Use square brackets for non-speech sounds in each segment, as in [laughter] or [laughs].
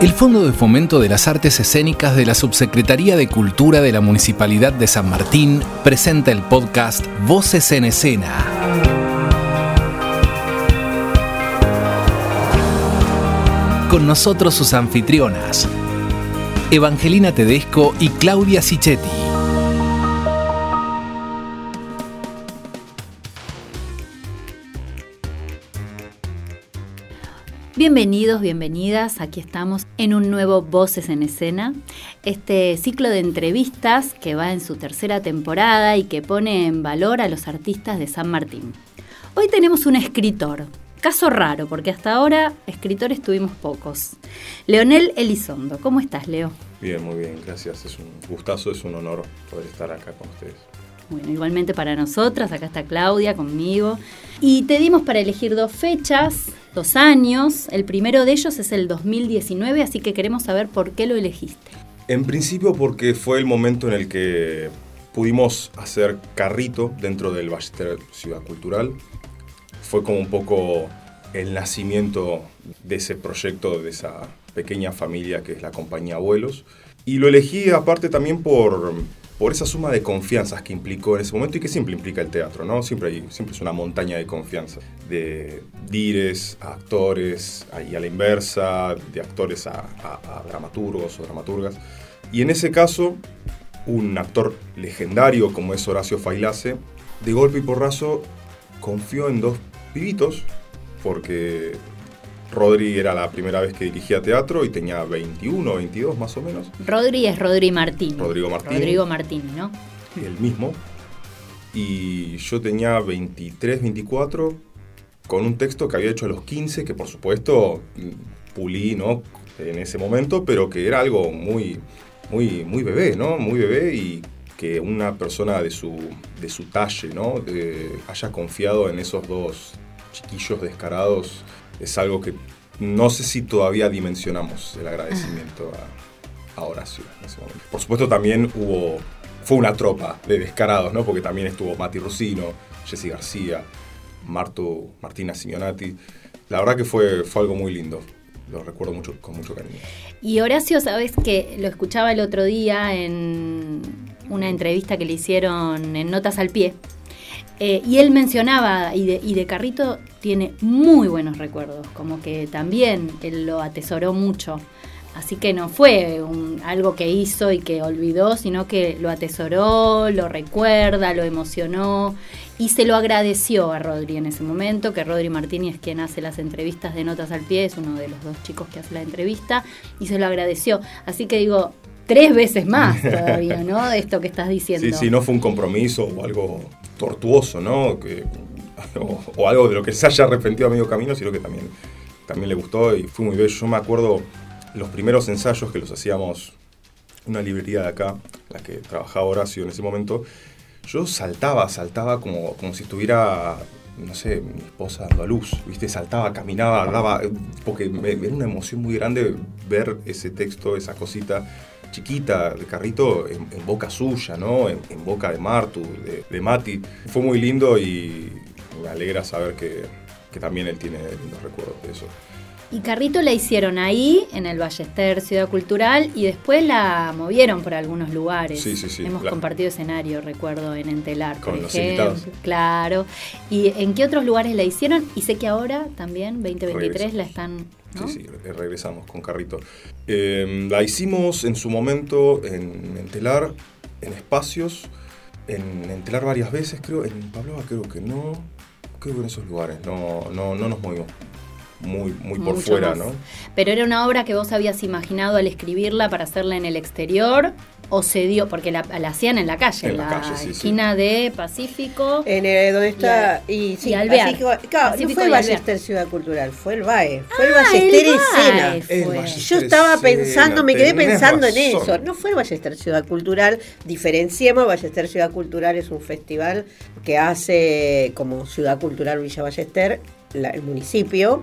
El Fondo de Fomento de las Artes Escénicas de la Subsecretaría de Cultura de la Municipalidad de San Martín presenta el podcast Voces en Escena. Con nosotros sus anfitrionas, Evangelina Tedesco y Claudia Sichetti. Bienvenidos, bienvenidas. Aquí estamos en un nuevo Voces en Escena, este ciclo de entrevistas que va en su tercera temporada y que pone en valor a los artistas de San Martín. Hoy tenemos un escritor, caso raro porque hasta ahora escritores tuvimos pocos. Leonel Elizondo, ¿cómo estás, Leo? Bien, muy bien, gracias. Es un gustazo, es un honor poder estar acá con ustedes. Bueno, igualmente para nosotras, acá está Claudia conmigo. Y te dimos para elegir dos fechas, dos años. El primero de ellos es el 2019, así que queremos saber por qué lo elegiste. En principio porque fue el momento en el que pudimos hacer carrito dentro del Ballester Ciudad Cultural. Fue como un poco el nacimiento de ese proyecto, de esa pequeña familia que es la compañía Abuelos. Y lo elegí aparte también por, por esa suma de confianzas que implicó en ese momento y que siempre implica el teatro, ¿no? Siempre, hay, siempre es una montaña de confianza, de dires a actores y a la inversa, de actores a, dramaturgos o dramaturgas. Y en ese caso, un actor legendario como es Horacio Failase, de golpe y porrazo confió en dos pibitos, porque Rodri era la primera vez que dirigía teatro y tenía 21 o 22 más o menos. Rodri es Rodri Martín. Rodrigo Martín. Rodrigo Martín, ¿no? El mismo. Y yo tenía 23, 24, con un texto que había hecho a los 15, que por supuesto pulí, ¿no? En ese momento, pero que era algo muy, muy, muy bebé, ¿no? Muy bebé y que una persona de su, de su talle, ¿no? Eh, haya confiado en esos dos chiquillos descarados es algo que no sé si todavía dimensionamos el agradecimiento a, Horacio en ese momento. Por supuesto también hubo, fue una tropa de descarados, ¿no? Porque también estuvo Mati Rusino, Jessy García, Marto, Martina Simeonati. La verdad que fue, fue algo muy lindo. Lo recuerdo mucho, con mucho cariño. Y Horacio, sabes que lo escuchaba el otro día en una entrevista que le hicieron en Notas al Pie, eh, y él mencionaba, y de, y de, Carrito tiene muy buenos recuerdos, como que también él lo atesoró mucho. Así que no fue un, algo que hizo y que olvidó, sino que lo atesoró, lo recuerda, lo emocionó y se lo agradeció a Rodri en ese momento, que Rodri Martínez es quien hace las entrevistas de Notas al Pie, es uno de los dos chicos que hace la entrevista, y se lo agradeció. Así que digo, tres veces más todavía, ¿no? De esto que estás diciendo. Sí, sí, no fue un compromiso o algo tortuoso, ¿no? Que, [laughs] o, algo de lo que se haya arrepentido a medio camino, sino que también, también le gustó y fue muy bello. Yo me acuerdo los primeros ensayos que los hacíamos en una librería de acá, la que trabajaba Horacio en ese momento, yo saltaba, saltaba como, como si estuviera, no sé, mi esposa dando a luz, ¿viste? Saltaba, caminaba, daba, porque me, era una emoción muy grande ver ese texto, esa cosita chiquita de Carrito en, en boca suya, ¿no? En, en, boca de Martu, de, de, Mati. Fue muy lindo y me alegra saber que, que también él tiene lindos recuerdos de eso. Y Carrito la hicieron ahí, en el Ballester Ciudad Cultural, y después la movieron por algunos lugares. Sí, sí, sí. Hemos la... compartido escenario, recuerdo, en Entelar, Con por los ejemplo. invitados. Claro. ¿Y en qué otros lugares la hicieron? Y sé que ahora también, 2023, Regresamos. la están... Sí, sí, regresamos con Carrito. Eh, la hicimos en su momento en Entelar, en espacios, en Entelar varias veces, creo. En Pabloa creo que no. Creo que en esos lugares no, no, no nos movimos muy, muy por Mucho fuera, más. ¿no? Pero era una obra que vos habías imaginado al escribirla para hacerla en el exterior o se dio, porque la, la hacían en la calle, En en la la, calle, sí, sí. esquina de Pacífico. En el, donde está. Y, y sí, Alvear. Pacífico- claro, Pacífico no fue. Ballester Ciudad Cultural, fue el BAE. Fue el Ah, Ballester el Escena. Fue. Ballester Yo estaba Escena, pensando, me quedé pensando en eso. No fue el Ballester Ciudad Cultural. Diferenciemos, Ballester Ciudad Cultural es un festival que hace como Ciudad Cultural Villa Ballester, la- el municipio.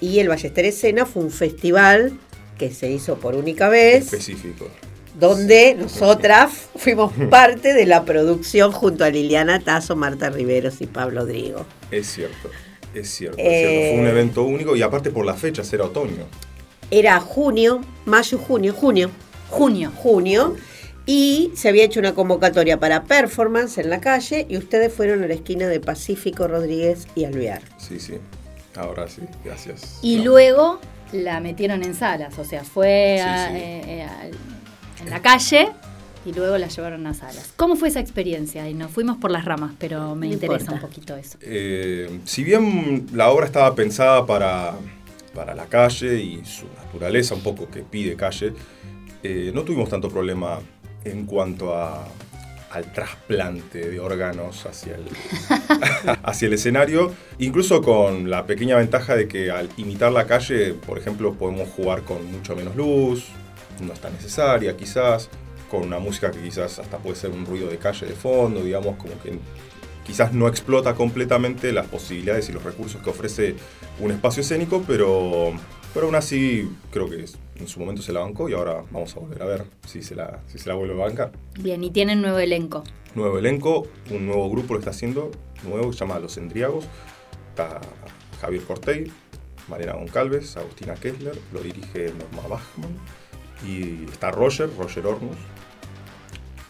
Y el Ballester Escena fue un festival que se hizo por única vez, Específico. donde nosotras [laughs] fuimos parte de la producción junto a Liliana Tazo, Marta Riveros y Pablo Drigo. Es cierto, es cierto, es Eh, cierto. Fue un evento único y aparte por las fechas era otoño. era junio, mayo, junio, junio, Junio. junio, y se había hecho una convocatoria para performance en la calle y ustedes fueron a la esquina de Pacífico, Rodríguez y Alvear. Sí, sí. Ahora sí, gracias. Y No. luego la metieron en salas, o sea, fue Sí, a- sí. eh, eh, en la calle y luego la llevaron a salas. ¿Cómo fue esa experiencia? Y nos fuimos por las ramas, pero me No interesa importa. un poquito eso. Eh, si bien la obra estaba pensada para, para la calle y su naturaleza un poco que pide calle, eh, no tuvimos tanto problema en cuanto a, al trasplante de órganos hacia el, [laughs] hacia el escenario, incluso con la pequeña ventaja de que al imitar la calle, por ejemplo, podemos jugar con mucho menos luz, no es tan necesaria quizás, con una música que quizás hasta puede ser un ruido de calle de fondo, digamos, como que quizás no explota completamente las posibilidades y los recursos que ofrece un espacio escénico, pero, pero aún así creo que en su momento se la bancó y ahora vamos a volver a ver si se la, si se la vuelve a bancar. Bien, y tienen nuevo elenco. Nuevo elenco, un nuevo grupo lo está haciendo, nuevo, se llama Los Endriagos. Está Javier Cortey, Mariana Goncalves, Agustina Kessler, lo dirige Norma Bachmann. Y está Roger, Roger Hornos,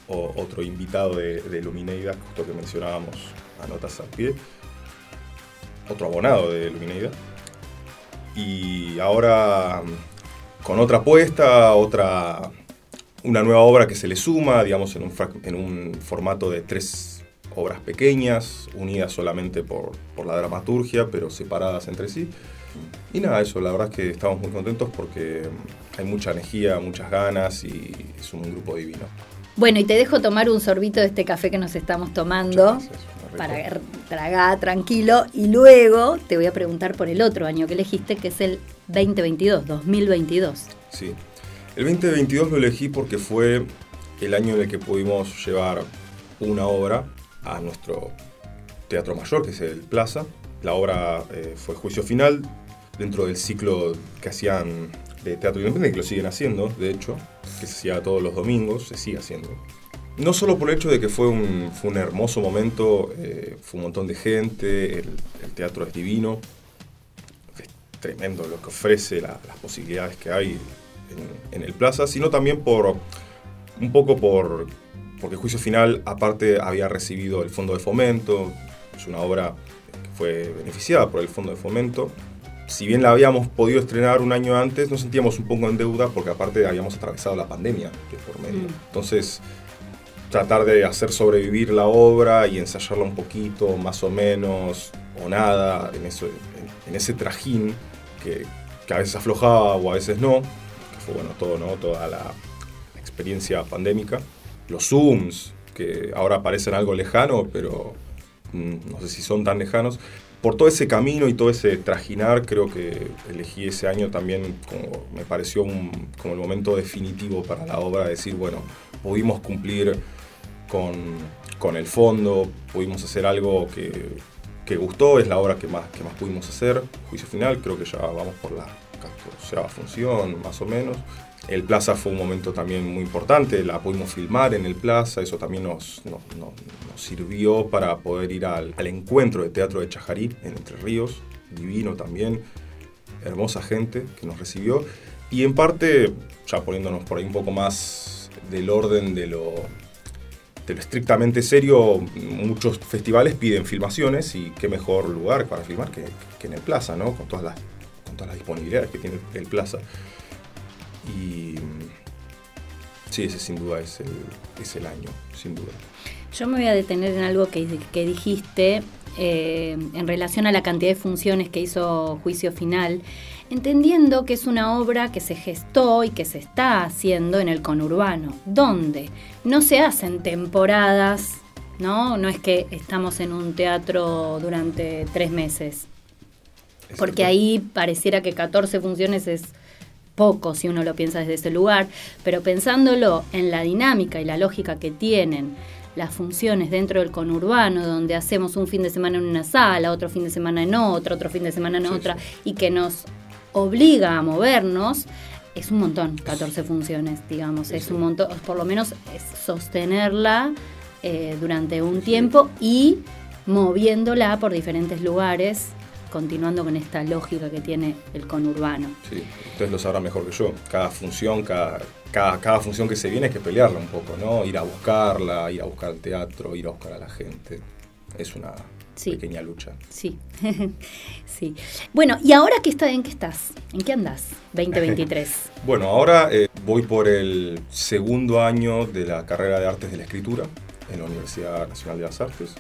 o- otro invitado de, de Lumineida, justo que mencionábamos a notas al pie. Otro abonado de Lumineida. Y ahora con otra apuesta, otra, una nueva obra que se le suma, digamos, en un, en un formato de tres obras pequeñas, unidas solamente por, por la dramaturgia, pero separadas entre sí. Y nada, eso, la verdad es que estamos muy contentos porque hay mucha energía, muchas ganas y es un grupo divino. Bueno, y te dejo tomar un sorbito de este café que nos estamos tomando. Para tragar tranquilo y luego te voy a preguntar por el otro año que elegiste que es el 2022, 2022. Sí. El 2022 lo elegí porque fue el año en el que pudimos llevar una obra a nuestro teatro mayor, que es el Plaza. La obra eh, fue Juicio Final, dentro del ciclo que hacían de teatro independiente, que lo siguen haciendo, de hecho, que se hacía todos los domingos, se sigue haciendo. No solo por el hecho de que fue un, fue un hermoso momento, eh, fue un montón de gente, el, el teatro es divino, es tremendo lo que ofrece, la- las posibilidades que hay en, en el Plaza, sino también por un poco por porque Juicio Final aparte había recibido el Fondo de Fomento, es una obra que fue beneficiada por el Fondo de Fomento. Si bien la habíamos podido estrenar un año antes, nos sentíamos un poco en deuda porque aparte habíamos atravesado la pandemia de por medio. Mm. Entonces, tratar de hacer sobrevivir la obra y ensayarla un poquito, más o menos, o nada, en, eso, en, ese trajín que, que a veces aflojaba o a veces no, que fue bueno todo, ¿no? Toda la experiencia pandémica. Los Zooms, que ahora parecen algo lejano, pero mm, no sé si son tan lejanos. Por todo ese camino y todo ese trajinar, creo que elegí ese año también como me pareció un- como el momento definitivo para la obra, decir, bueno, pudimos cumplir con, con el fondo, pudimos hacer algo que, que gustó, es la obra que más, que más pudimos hacer. Juicio final, creo que ya vamos por la 14 función, más o menos. El Plaza fue un momento también muy importante, la pudimos filmar en el Plaza, eso también nos, nos, nos- nos sirvió para poder ir al, al encuentro de teatro de Chajarí en Entre Ríos, divino también, hermosa gente que nos recibió. Y en parte, ya poniéndonos por ahí un poco más del orden de lo, de lo estrictamente serio, muchos festivales piden filmaciones y qué mejor lugar para filmar que, que en el Plaza, ¿no? Con todas las, con todas las disponibilidades que tiene el Plaza. Y sí, ese sin duda es el, es el año, sin duda. Yo me voy a detener en algo que, que dijiste eh, en relación a la cantidad de funciones que hizo Juicio Final, entendiendo que es una obra que se gestó y que se está haciendo en el conurbano, donde no se hacen temporadas, ¿no? No es que estamos en un teatro durante tres meses, Es porque ahí pareciera que 14 funciones es poco si uno lo piensa desde ese lugar, pero pensándolo en la dinámica y la lógica que tienen las funciones dentro del conurbano, donde hacemos un fin de semana en una sala, otro fin de semana en otra, otro fin de semana en Sí, otra, sí. y que nos obliga a movernos, es un montón, 14 funciones, digamos, Sí, es un montón, por lo menos es sostenerla eh, durante un tiempo y moviéndola por diferentes lugares continuando con esta lógica que tiene el conurbano. Sí, ustedes lo sabrán mejor que yo. Cada función, cada, cada, cada función que se viene hay que pelearla un poco, ¿no? Ir a buscarla, ir a buscar el teatro, ir a buscar a la gente. Es una Sí. pequeña lucha. Sí, [laughs] sí. Bueno, ¿y ahora qué está, en qué estás? ¿En qué andás? 2023. [laughs] Bueno, ahora eh, voy por el segundo año de la carrera de Artes de la Escritura en la Universidad Nacional de las Artes.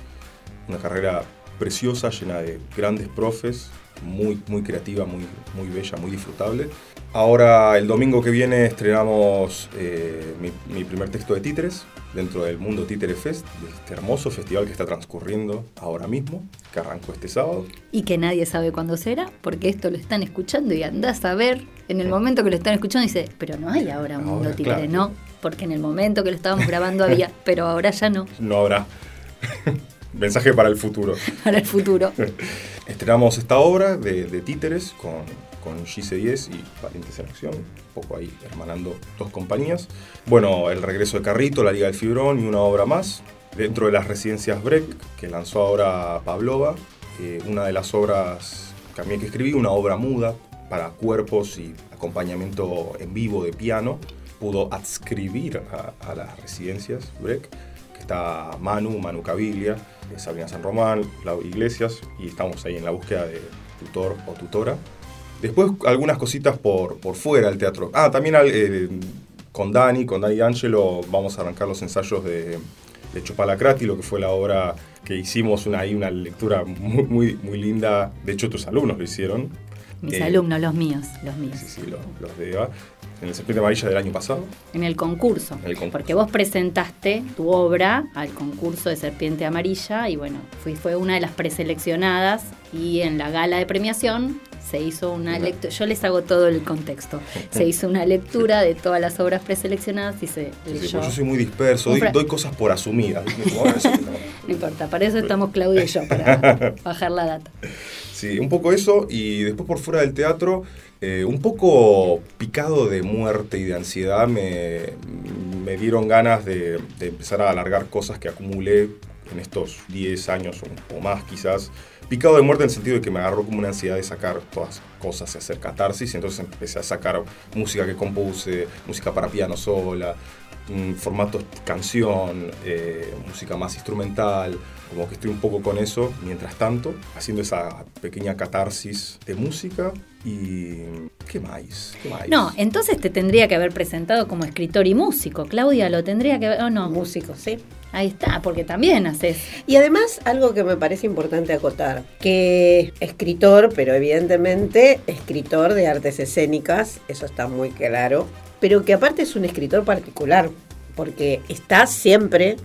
Una carrera preciosa, llena de grandes profes, muy, muy creativa, muy, muy bella, muy disfrutable. Ahora, el domingo que viene, estrenamos eh, mi, mi primer texto de títeres dentro del Mundo Títere Fest, de este hermoso festival que está transcurriendo ahora mismo, que arrancó este sábado. Y que nadie sabe cuándo será, porque esto lo están escuchando y andás a ver en el momento que lo están escuchando y dice, pero no hay ahora un mundo Ahora, títere, claro. no, porque en el momento que lo estábamos grabando había, [laughs] pero ahora ya no, No habrá mensaje para el futuro. [laughs] para el futuro. [laughs] Estrenamos esta obra de, de títeres con, con Gise 10 y Valientes en Acción, un poco ahí hermanando dos compañías. Bueno, El regreso de Carrito, La Liga del Fibrón y una obra más. Dentro de las residencias Breck, que lanzó ahora Pavlova, eh, una de las obras también que escribí, una obra muda para cuerpos y acompañamiento en vivo de piano, pudo adscribir a, a las residencias Breck, que está Manu, Manu Caviglia, Sabrina San Román, Laura Iglesias, y estamos ahí en la búsqueda de tutor o tutora. Después algunas cositas por, por fuera del teatro. Ah, también eh, con Dani, con Dani Angelo, vamos a arrancar los ensayos de, de Chupalacrati, lo que fue la obra que hicimos, una, ahí una lectura muy, muy, muy linda. De hecho, tus alumnos lo hicieron. Mis Eh, alumnos, los míos, los míos. Sí, sí, los, los de Eva. En el Serpiente Amarilla del año pasado. En el concurso, En el concurso. porque vos presentaste tu obra al concurso de Serpiente Amarilla y bueno, fui, fue una de las preseleccionadas y en la gala de premiación se hizo una lectura, yo les hago todo el contexto, se hizo una lectura de todas las obras preseleccionadas y se Sí, sí, leyó. yo soy muy disperso, doy, cosas por asumidas. ¿viste? Como, "Ah, eso [laughs] no". Importa, para eso estamos Claudia y yo, para [laughs] bajar la data. Sí, un poco eso y después por fuera del teatro, eh, un poco picado de muerte y de ansiedad, me, me dieron ganas de, de empezar a alargar cosas que acumulé en estos 10 años o, más quizás. Picado de muerte en el sentido de que me agarró como una ansiedad de sacar todas cosas y hacer catarsis, y entonces empecé a sacar música que compuse, música para piano sola, formatos canción, eh, música más instrumental, como que estoy un poco con eso, mientras tanto, haciendo esa pequeña catarsis de música y... ¿Qué más? No, entonces te tendría que haber presentado como escritor y músico. Claudia, lo tendría que haber, o no. Músicos, sí. Ahí está, porque también haces. Y además, algo que me parece importante acotar, que escritor, pero evidentemente escritor de artes escénicas, eso está muy claro, pero que aparte es un escritor particular, porque está siempre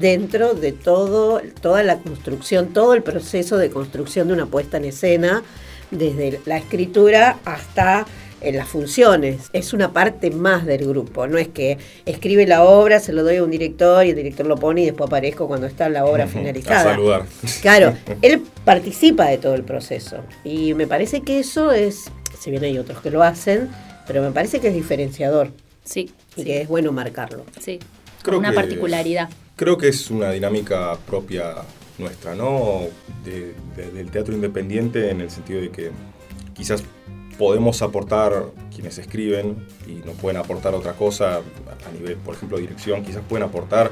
dentro de todo, toda la construcción, todo el proceso de construcción de una puesta en escena, desde la escritura hasta en las funciones. Es una parte más del grupo, no es que escribe la obra, se lo doy a un director y el director lo pone y después aparezco cuando está la obra [laughs] finalizada. A saludar. Claro, él participa de todo el proceso y me parece que eso es, si bien hay otros que lo hacen, pero me parece que es diferenciador Sí, y sí, que es bueno marcarlo. sí. Creo una que- particularidad. Creo que es una dinámica propia nuestra, ¿no? De- de- del teatro independiente en el sentido de que quizás podemos aportar, quienes escriben y no pueden aportar otra cosa a nivel, por ejemplo, dirección, quizás pueden aportar,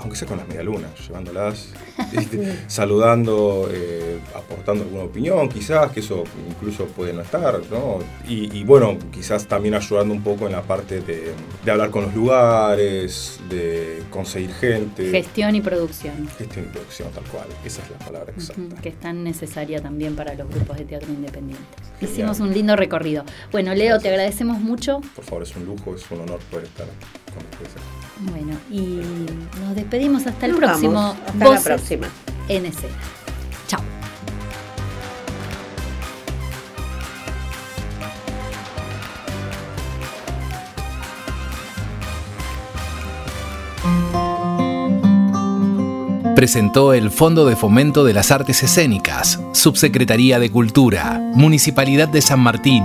aunque sea con las medialunas, llevándolas, [laughs] saludando, eh, aportando alguna opinión, quizás, que eso incluso puede no estar, ¿no? Y, y bueno, quizás también ayudando un poco en la parte de, de hablar con los lugares, de conseguir gente. Gestión y producción. Gestión y producción, tal cual. Esa es la palabra exacta. Que es tan necesaria también para los grupos de teatro independientes. Genial. Hicimos un lindo recorrido. Bueno, Leo, te agradecemos mucho. Por favor, es un lujo, es un honor poder estar con ustedes. Bueno, y nos despedimos hasta el Nos próximo vamos. Hasta Voces la próxima. en escena. Chao. Presentó el Fondo de Fomento de las Artes Escénicas, Subsecretaría de Cultura, Municipalidad de San Martín.